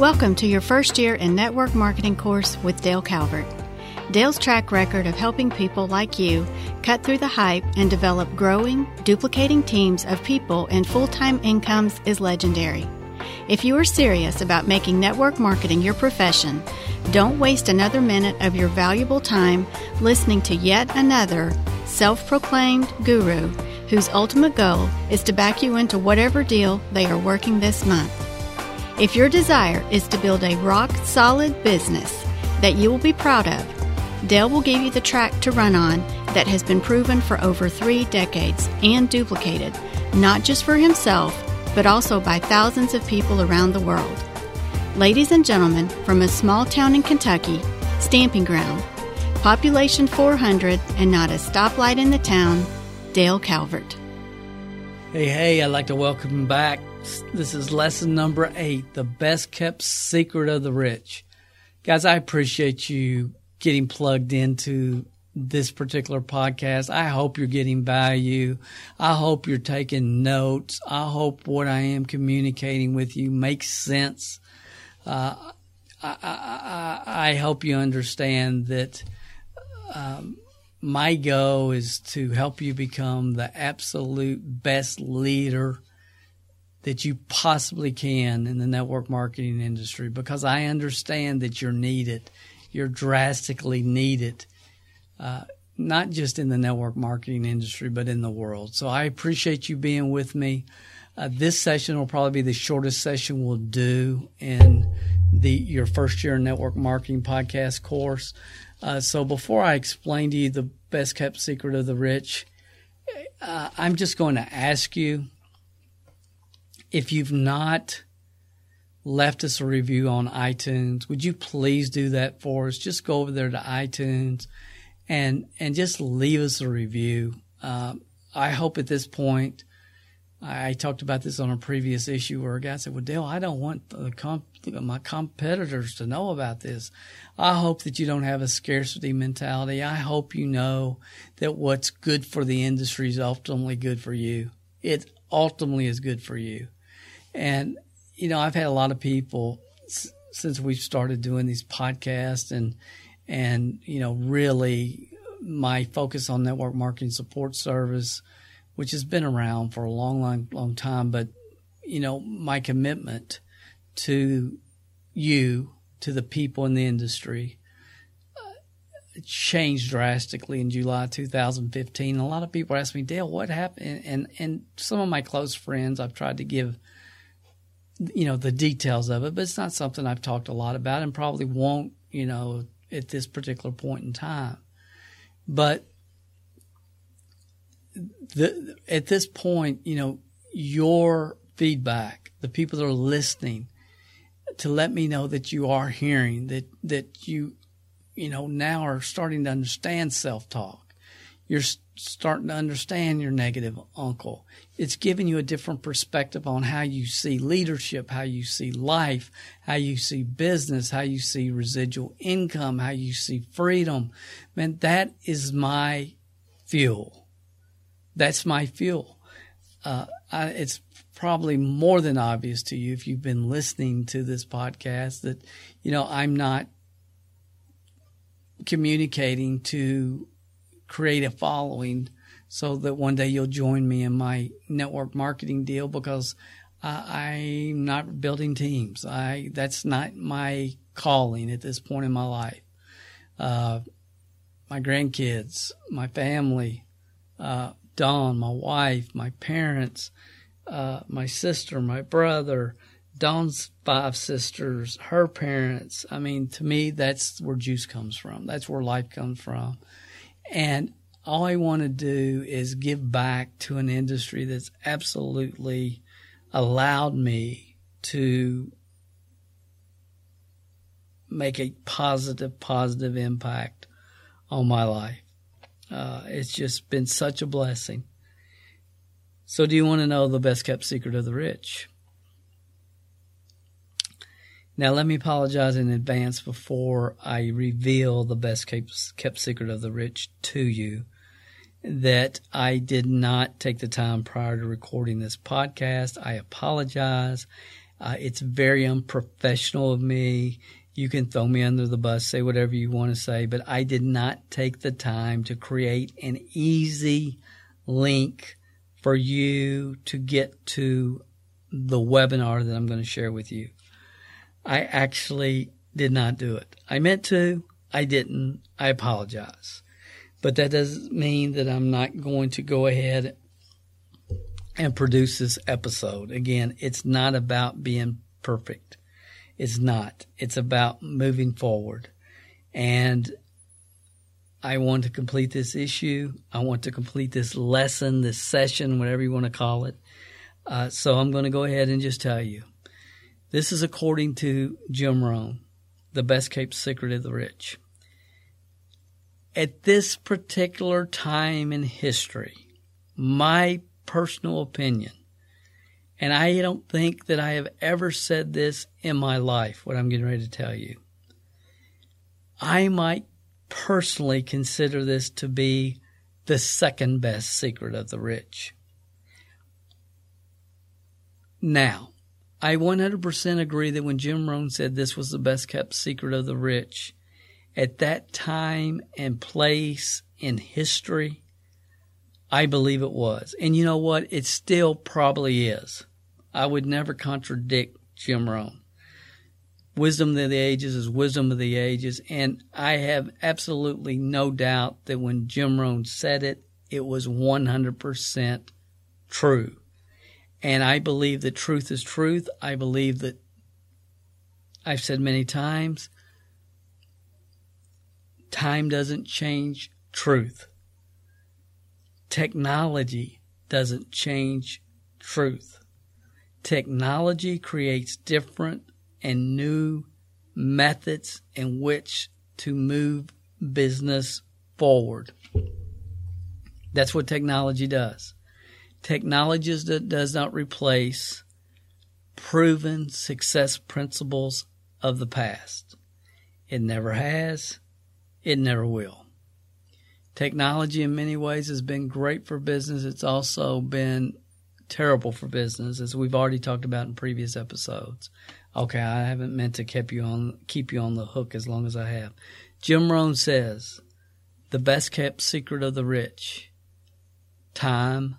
Welcome to your first year in network marketing course with Dale Calvert. Dale's track record of helping people like you cut through the hype and develop growing, duplicating teams of people and full time incomes is legendary. If you are serious about making network marketing your profession, don't waste another minute of your valuable time listening to yet another self proclaimed guru whose ultimate goal is to back you into whatever deal they are working this month. If your desire is to build a rock solid business that you will be proud of, Dale will give you the track to run on that has been proven for over three decades and duplicated, not just for himself, but also by thousands of people around the world. Ladies and gentlemen, from a small town in Kentucky, Stamping Ground, population 400 and not a stoplight in the town, Dale Calvert. Hey, hey, I'd like to welcome back this is lesson number eight the best kept secret of the rich. Guys, I appreciate you getting plugged into this particular podcast. I hope you're getting value. I hope you're taking notes. I hope what I am communicating with you makes sense. Uh, I, I, I, hope you understand that um, my goal is to help you become the absolute best leader that you possibly can in the network marketing industry because I understand that you're needed. You're drastically needed, uh, not just in the network marketing industry, but in the world. So I appreciate you being with me. Uh, this session will probably be the shortest session we'll do in the your first year network marketing podcast course. Uh, so before I explain to you the best kept secret of the rich, uh, I'm just going to ask you if you've not left us a review on iTunes, would you please do that for us? Just go over there to iTunes and and just leave us a review. Um, I hope at this point, I, talked about this on a previous issue where a guy said, "Well, Dale, I don't want comp- my competitors to know about this." I hope that you don't have a scarcity mentality. I hope you know that what's good for the industry is ultimately good for you. It ultimately is good for you. And, you know, I've had a lot of people since we've started doing these podcasts and, and, you know, really my focus on network marketing support service, which has been around for a long, long, long time. But, you know, my commitment to you, to the people in the industry, uh, changed drastically in July 2015. A lot of people ask me, Dale, what happened? And and some of my close friends, I've tried to give you know the details of it, but it's not something I've talked a lot about and probably won't, you know, at this particular point in time. But the at this point, you know, your feedback, the people that are listening, to let me know that you are hearing that that you, you know, now are starting to understand self talk. You're starting to understand your negative uncle. It's giving you a different perspective on how you see leadership, how you see life, how you see business, how you see residual income, how you see freedom. Man, that is my fuel. That's my fuel. Uh, I, it's probably more than obvious to you if you've been listening to this podcast that, you know, I'm not communicating to create a following so that one day you'll join me in my network marketing deal because I'm not building teams. I that's not my calling at this point in my life. Uh, my grandkids, my family, uh, Dawn, my wife, my parents, uh, my sister, my brother, Dawn's five sisters, her parents. I mean, to me, that's where juice comes from. That's where life comes from. And all I want to do is give back to an industry that's absolutely allowed me to make a positive, positive impact on my life. Uh, it's just been such a blessing. So, do you want to know the best kept secret of the rich? Now, let me apologize in advance before I reveal the best kept, secret of the rich to you that I did not take the time prior to recording this podcast. I apologize. Uh, it's very unprofessional of me. You can throw me under the bus, say whatever you want to say, but I did not take the time to create an easy link for you to get to the webinar that I'm going to share with you. I actually did not do it. I meant to, I didn't. I apologize. But that doesn't mean that I'm not going to go ahead and produce this episode. Again, it's not about being perfect. It's not. It's about moving forward. And I want to complete this issue. I want to complete this lesson, this session, whatever you want to call it. Uh, so I'm going to go ahead and just tell you. This is according to Jim Rohn, the best kept secret of the rich. At this particular time in history, my personal opinion, and I don't think that I have ever said this in my life, what I'm getting ready to tell you. I might personally consider this to be the second best secret of the rich. Now, I 100% agree that when Jim Rohn said this was the best kept secret of the rich, at that time and place in history, I believe it was. And you know what? It still probably is. I would never contradict Jim Rohn. Wisdom of the ages is wisdom of the ages. And I have absolutely no doubt that when Jim Rohn said it, it was 100% true. And I believe that truth is truth. I believe that I've said many times, time doesn't change truth technology doesn't change truth. Technology creates different and new methods in which to move business forward. That's what technology does. Technology does not replace proven success principles of the past. It never has. It never will. Technology, in many ways, has been great for business. It's also been terrible for business, as we've already talked about in previous episodes. Okay, I haven't meant to keep you on keep you on the hook as long as I have. Jim Rohn says, "The best kept secret of the rich: time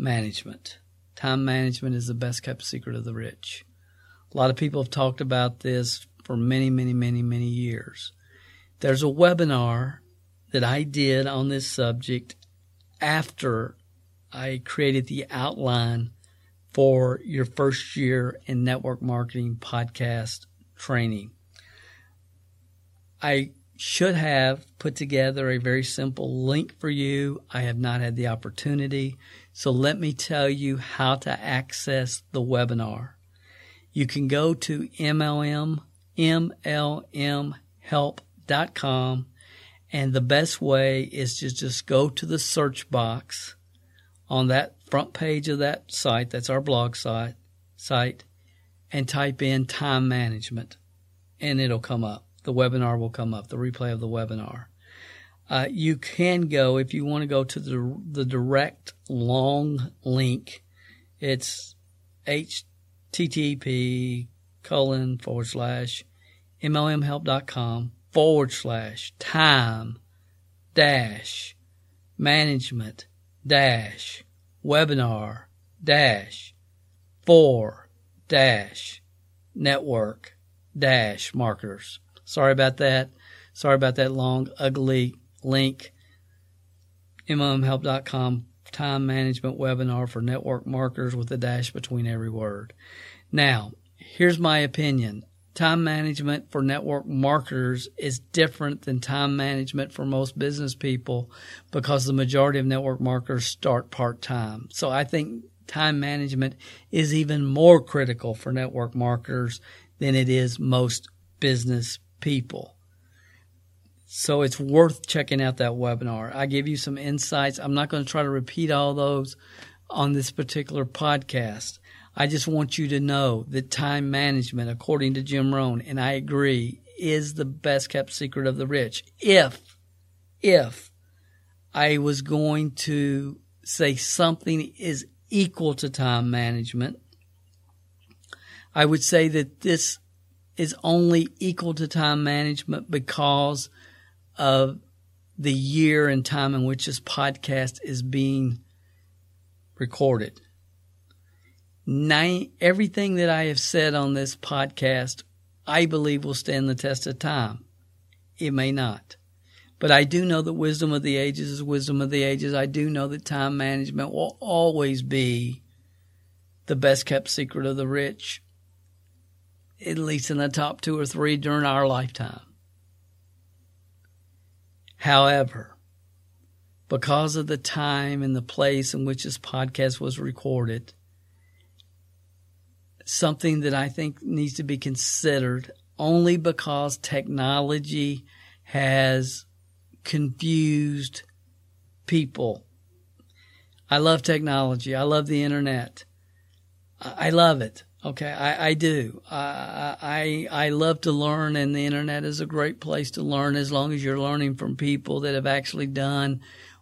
management. Time management is the best kept secret of the rich." A lot of people have talked about this for many, many, many, many years. There's a webinar that I did on this subject after I created the outline for your first year in network marketing podcast training. I should have put together a very simple link for you. I have not had the opportunity. So let me tell you how to access the webinar. You can go to MLM, MLMhelp.com and the best way is to just go to the search box on that front page of that site, that's our blog site, site, and type in time management and it'll come up. The webinar will come up, the replay of the webinar. Uh, you can go if you want to go to the the direct long link. It's http colon forward slash mlmhelp.com forward slash time dash management dash webinar dash for dash network dash marketers. Sorry about that. Sorry about that long, ugly link. MLMhelp.com time management webinar for network marketers with a dash between every word. Now, here's my opinion time management for network marketers is different than time management for most business people because the majority of network marketers start part time. So I think time management is even more critical for network marketers than it is most business people. So it's worth checking out that webinar. I give you some insights. I'm not going to try to repeat all those on this particular podcast. I just want you to know that time management, according to Jim Rohn, and I agree, is the best kept secret of the rich. If, if I was going to say something is equal to time management, I would say that this is only equal to time management because of the year and time in which this podcast is being recorded. Nine, everything that I have said on this podcast, I believe will stand the test of time. It may not. But I do know that wisdom of the ages is wisdom of the ages. I do know that time management will always be the best kept secret of the rich, at least in the top two or three during our lifetime. However, because of the time and the place in which this podcast was recorded, something that I think needs to be considered only because technology has confused people. I love technology. I love the internet. I love it. Okay, I, I do. I, I I love to learn, and the internet is a great place to learn as long as you're learning from people that have actually done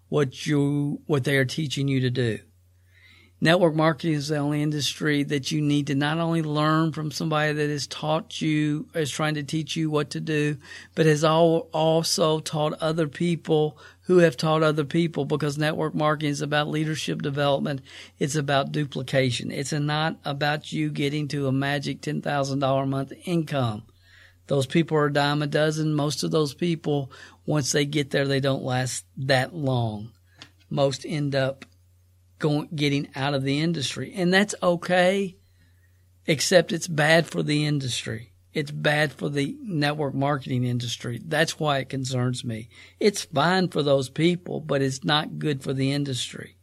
what you what they are teaching you to do. Network marketing is the only industry that you need to not only learn from somebody that has taught you, is trying to teach you what to do, but has also taught other people who have taught other people because network marketing is about leadership development. It's about duplication. It's not about you getting to a magic $10,000 a month income. Those people are a dime a dozen. Most of those people, once they get there, they don't last that long. Most end up going getting out of the industry. And that's okay, except it's bad for the industry. It's bad for the network marketing industry. That's why it concerns me. It's fine for those people, but it's not good for the industry.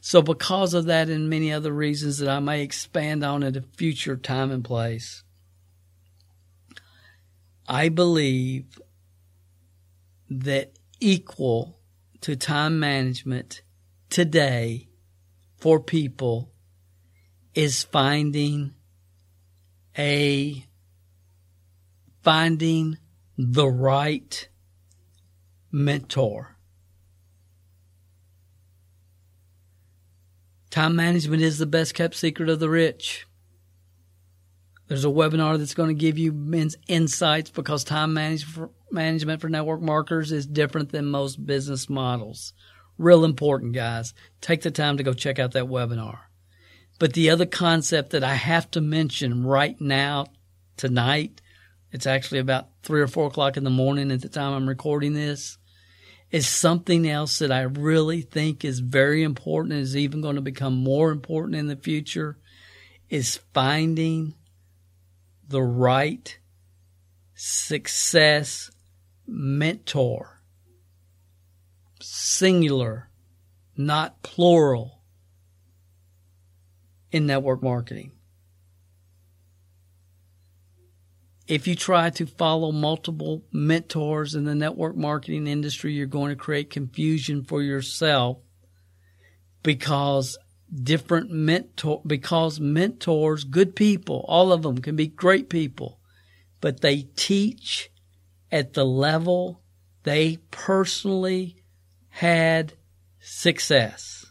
So because of that and many other reasons that I may expand on at a future time and place, I believe that equal to time management today for people is finding a finding the right mentor. Time management is the best kept secret of the rich. There's a webinar that's going to give you men's insights because time management for network marketers is different than most business models. Real important, guys. Take the time to go check out that webinar. But the other concept that I have to mention right now, tonight, it's actually about three or four o'clock in the morning at the time I'm recording this, is something else that I really think is very important and is even going to become more important in the future is finding the right success mentor singular, not plural, in network marketing. If you try to follow multiple mentors in the network marketing industry, you're going to create confusion for yourself because different mentor because mentors, good people, all of them can be great people, but they teach at the level they personally had success.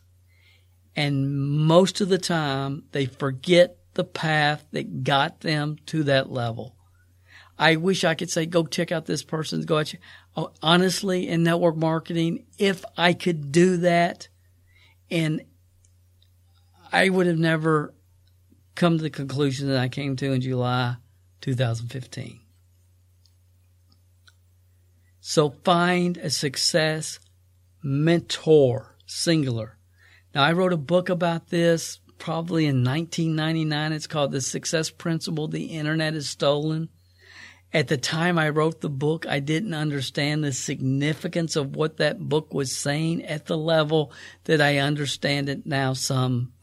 And most of the time, they forget the path that got them to that level. I wish I could say, go check out this person's go. Out. Oh, honestly, in network marketing, if I could do that, and I would have never come to the conclusion that I came to in July 2015. So find a success mentor, singular. Now, I wrote a book about this probably in 1999. It's called The Success Principle The Internet is Stolen. At the time I wrote the book, I didn't understand the significance of what that book was saying at the level that I understand it now, some,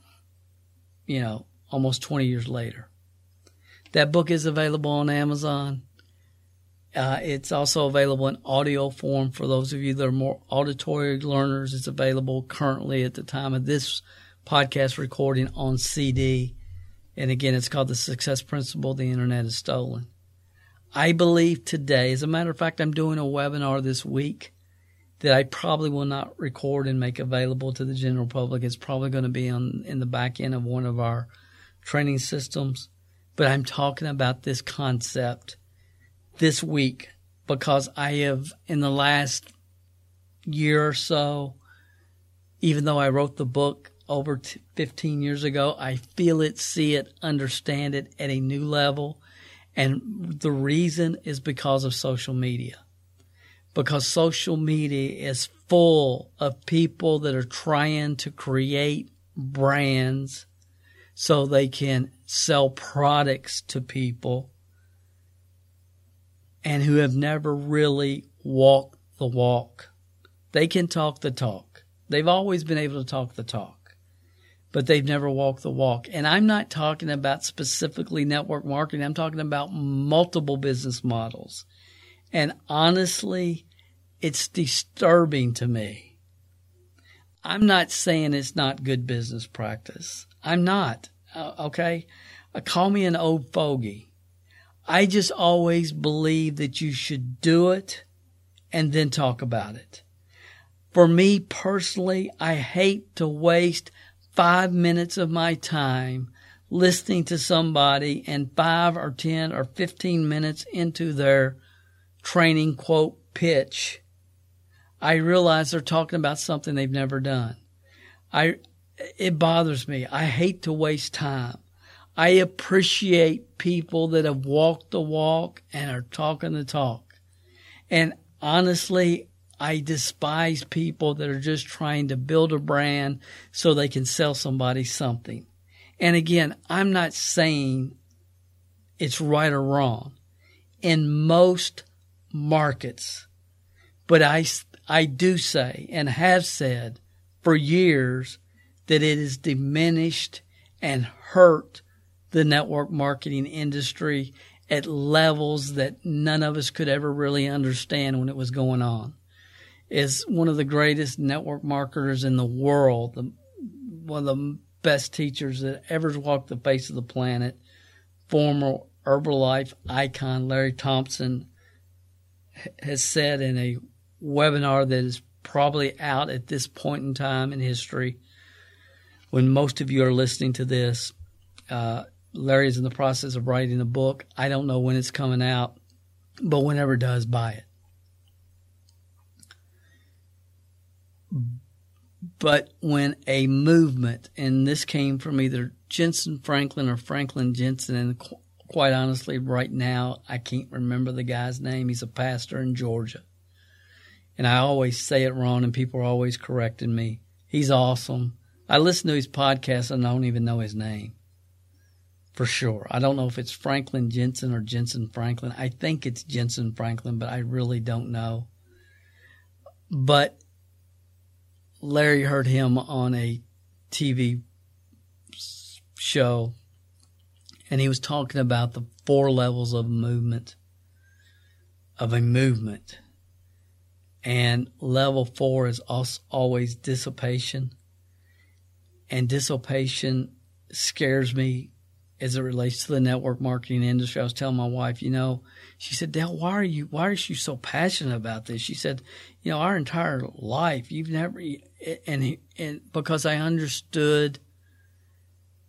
you know, almost 20 years later. That book is available on Amazon. Uh, it's also available in audio form for those of you that are more auditory learners. It's available currently at the time of this podcast recording on CD. And again, it's called The Success Principle The Internet is Stolen. I believe today, as a matter of fact, I'm doing a webinar this week that I probably will not record and make available to the general public. It's probably going to be on in the back end of one of our training systems but I'm talking about this concept this week because I have, in the last year or so, even though I wrote the book over 15 years ago, I feel it, see it, understand it at a new level. And the reason is because of social media. Because social media is full of people that are trying to create brands so they can sell products to people and who have never really walked the walk. They can talk the talk. They've always been able to talk the talk, but they've never walked the walk. And I'm not talking about specifically network marketing. I'm talking about multiple business models. And honestly, it's disturbing to me. I'm not saying it's not good business practice. I'm not. Uh, okay. Uh, call me an old fogey. I just always believe that you should do it and then talk about it. For me personally, I hate to waste five minutes of my time listening to somebody and five or 10 or 15 minutes into their training quote pitch. I realize they're talking about something they've never done. I, it bothers me. I hate to waste time. I appreciate people that have walked the walk and are talking the talk. And honestly, I despise people that are just trying to build a brand so they can sell somebody something. And again, I'm not saying it's right or wrong in most markets, but I, I do say and have said for years that it has diminished and hurt the network marketing industry at levels that none of us could ever really understand when it was going on. Is one of the greatest network marketers in the world, the, one of the best teachers that ever walked the face of the planet, former Herbalife icon Larry Thompson has said in a webinar that is probably out at this point in time in history when most of you are listening to this. Uh, Larry is in the process of writing a book. I don't know when it's coming out, but whenever it does, buy it. But when a movement, and this came from either Jensen Franklin or Franklin Jensen, and qu- quite honestly, right now, I can't remember the guy's name. He's a pastor in Georgia. And I always say it wrong, and people are always correcting me. He's awesome. I listen to his podcast, and I don't even know his name for sure. I don't know if it's Franklin Jensen or Jensen Franklin. I think it's Jensen Franklin, but I really don't know. But Larry heard him on a TV show, and he was talking about the four levels of movement, of a movement. And level four is always dissipation. And dissipation scares me as it relates to the network marketing industry. I was telling my wife, you know, she said, Dale, why are you, why are you so passionate about this? She said, you know, our entire life, you've never, and, and because I understood,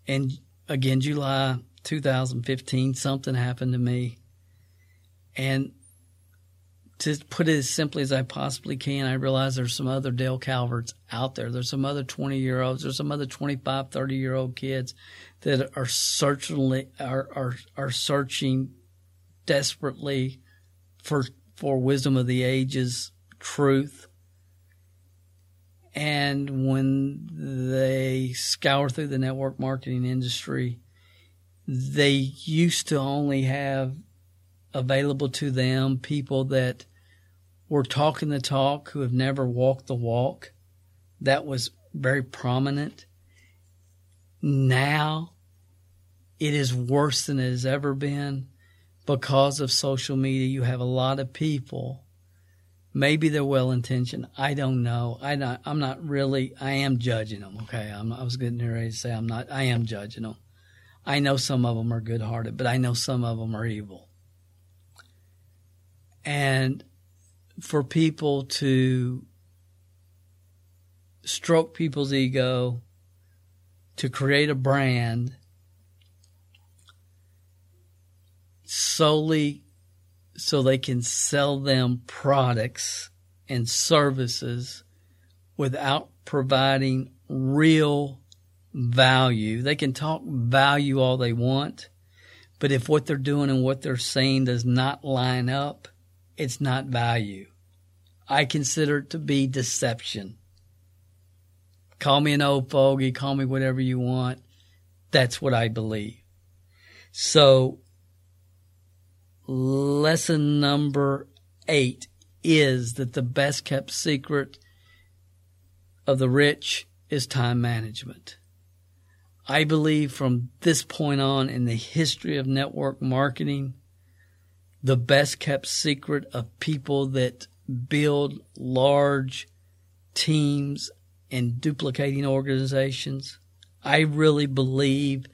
and again, July 2015, something happened to me. And to put it as simply as I possibly can, I realize there's some other Dale Calverts out there. There's some other 20 year olds. There's some other 25, 30 year old kids that are certainly are, are, are searching desperately for, for wisdom of the ages, truth. And when they scour through the network marketing industry, they used to only have available to them people that were talking the talk who have never walked the walk. That was very prominent. Now it is worse than it has ever been because of social media. You have a lot of people. Maybe they're well intentioned. I don't know. I not, I'm not really. I am judging them. Okay, I'm, I was getting ready to say I'm not. I am judging them. I know some of them are good hearted, but I know some of them are evil and for people to stroke people's ego, to create a brand, solely so they can sell them products and services without providing real value. They can talk value all they want, but if what they're doing and what they're saying does not line up, it's not value. I consider it to be deception. Call me an old fogey, call me whatever you want. That's what I believe. So, lesson number eight is that the best kept secret of the rich is time management. I believe from this point on in the history of network marketing, the best kept secret of people that build large teams and duplicating organizations. I really believe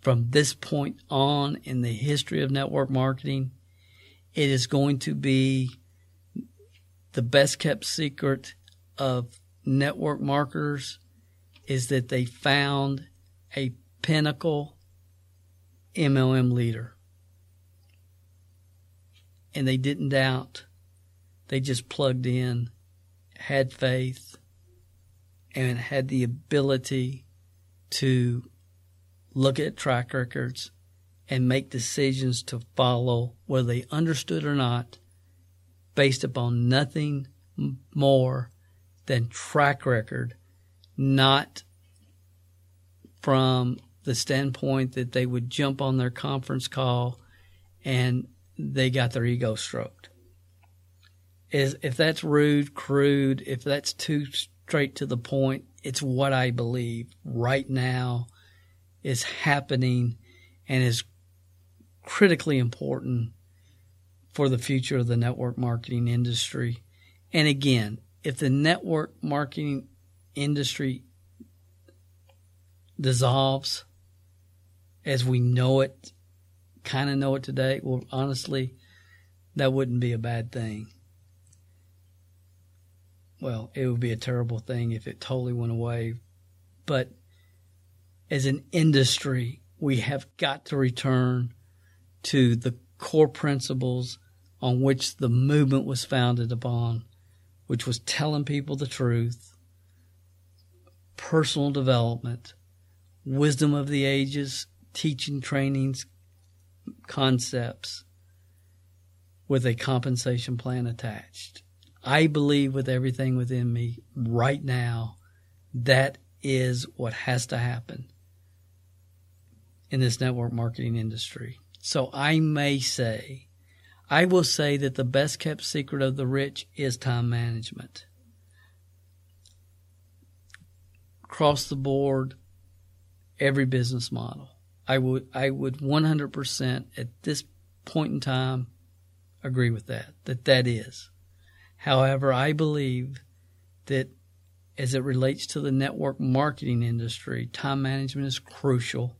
from this point on in the history of network marketing, it is going to be the best kept secret of network marketers is that they found a pinnacle MLM leader. And they didn't doubt. They just plugged in, had faith, and had the ability to look at track records and make decisions to follow, whether they understood or not, based upon nothing more than track record, not from the standpoint that they would jump on their conference call and they got their ego stroked. Is if that's rude, crude, if that's too straight to the point, it's what I believe right now is happening and is critically important for the future of the network marketing industry. And again, if the network marketing industry dissolves as we know it, kind of know it today, well, honestly, that wouldn't be a bad thing. Well, it would be a terrible thing if it totally went away. But as an industry, we have got to return to the core principles on which the movement was founded upon, which was telling people the truth, personal development, wisdom of the ages, teaching trainings, concepts with a compensation plan attached. I believe with everything within me right now that is what has to happen in this network marketing industry. So I may say, I will say that the best kept secret of the rich is time management. Across the board, every business model. I would I would 100% at this point in time agree with that that that is. However, I believe that as it relates to the network marketing industry, time management is crucial.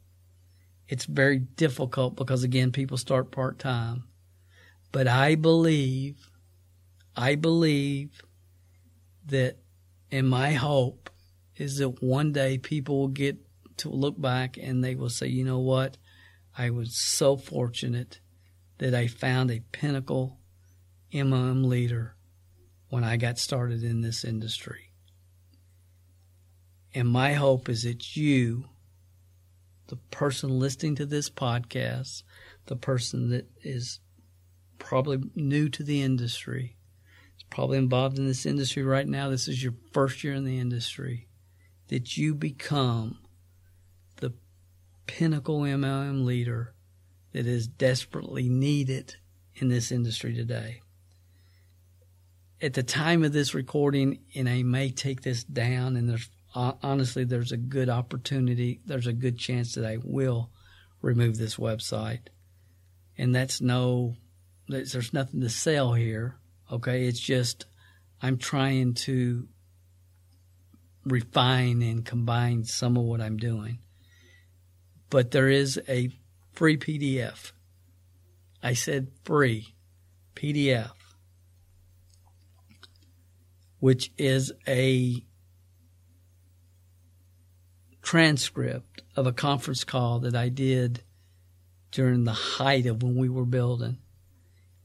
It's very difficult because again people start part-time. But I believe I believe that and my hope is that one day people will get to look back and they will say, you know what? I was so fortunate that I found a pinnacle MLM leader when I got started in this industry. And my hope is that you, the person listening to this podcast, the person that is probably new to the industry, is probably involved in this industry right now, this is your first year in the industry, that you become pinnacle MLM leader that is desperately needed in this industry today. At the time of this recording, and I may take this down, and there's honestly there's a good opportunity, there's a good chance that I will remove this website, and that's no, there's nothing to sell here. Okay, it's just I'm trying to refine and combine some of what I'm doing but there is a free PDF. I said free PDF, which is a transcript of a conference call that I did during the height of when we were building.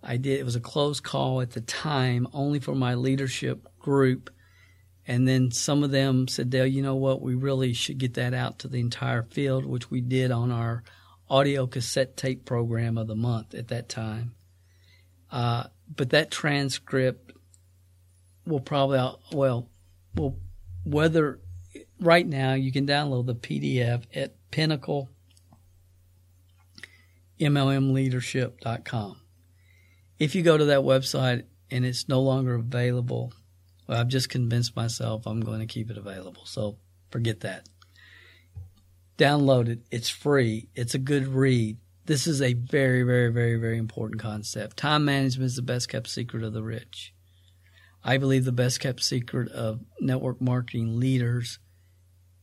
I did. It was a close call at the time, only for my leadership group. And then some of them said, Dale, you know what? We really should get that out to the entire field, which we did on our audio cassette tape program of the month at that time. Uh, but that transcript will probably, well, will whether right now you can download the PDF at Pinnacle MLMleadership.com. If you go to that website and it's no longer available, well, I've just convinced myself I'm going to keep it available. So forget that. Download it. It's free. It's a good read. This is a very, very, very, very important concept. Time management is the best kept secret of the rich. I believe the best kept secret of network marketing leaders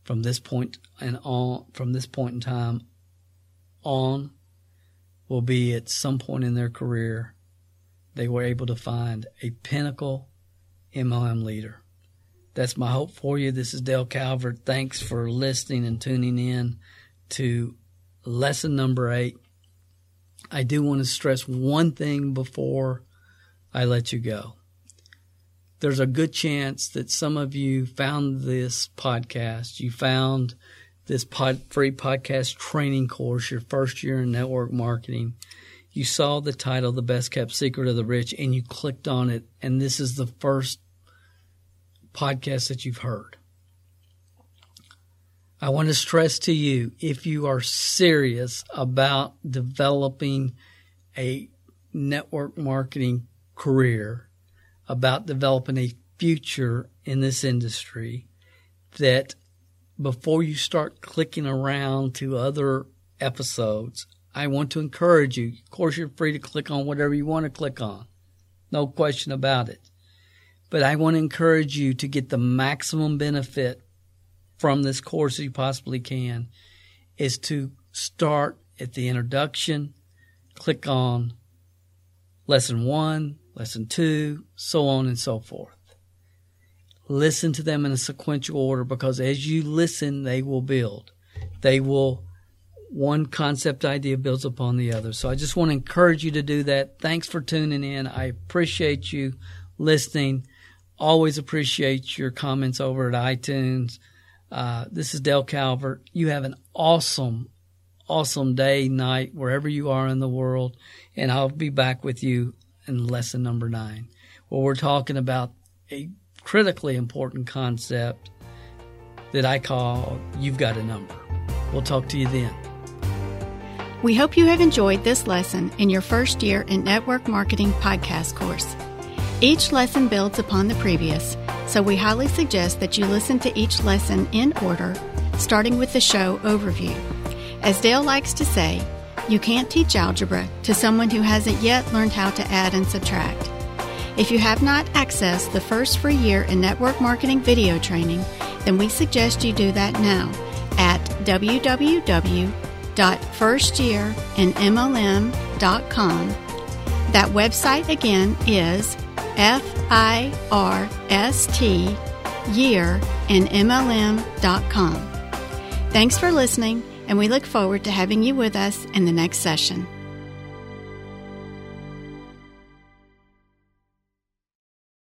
from this point and on, from this point in time on, will be at some point in their career, they were able to find a pinnacle MLM leader. That's my hope for you. This is Dale Calvert. Thanks for listening and tuning in to lesson number eight. I do want to stress one thing before I let you go. There's a good chance that some of you found this podcast, you found this pod, free podcast training course, your first year in network marketing, you saw the title, The Best Kept Secret of the Rich, and you clicked on it, and this is the first podcast that you've heard. I want to stress to you if you are serious about developing a network marketing career, about developing a future in this industry, that before you start clicking around to other episodes, I want to encourage you. Of course, you're free to click on whatever you want to click on. No question about it. But I want to encourage you to get the maximum benefit from this course as you possibly can is to start at the introduction, click on lesson one, lesson two, so on and so forth listen to them in a sequential order because as you listen, they will build. They will, one concept idea builds upon the other. So I just want to encourage you to do that. Thanks for tuning in. I appreciate you listening. Always appreciate your comments over at iTunes. Uh, this is Dale Calvert. You have an awesome, awesome day, night, wherever you are in the world. And I'll be back with you in lesson number nine, where we're talking about a critically important concept that I call You've Got a Number. We'll talk to you then. We hope you have enjoyed this lesson in your first year in Network Marketing Podcast course. Each lesson builds upon the previous, so we highly suggest that you listen to each lesson in order, starting with the show overview. As Dale likes to say, you can't teach algebra to someone who hasn't yet learned how to add and subtract. If you have not accessed the first free year in network marketing video training, then we suggest you do that now at www.firstyearinmlm.com. That website again is F I R S T year in MLM.com. Thanks for listening, and we look forward to having you with us in the next session.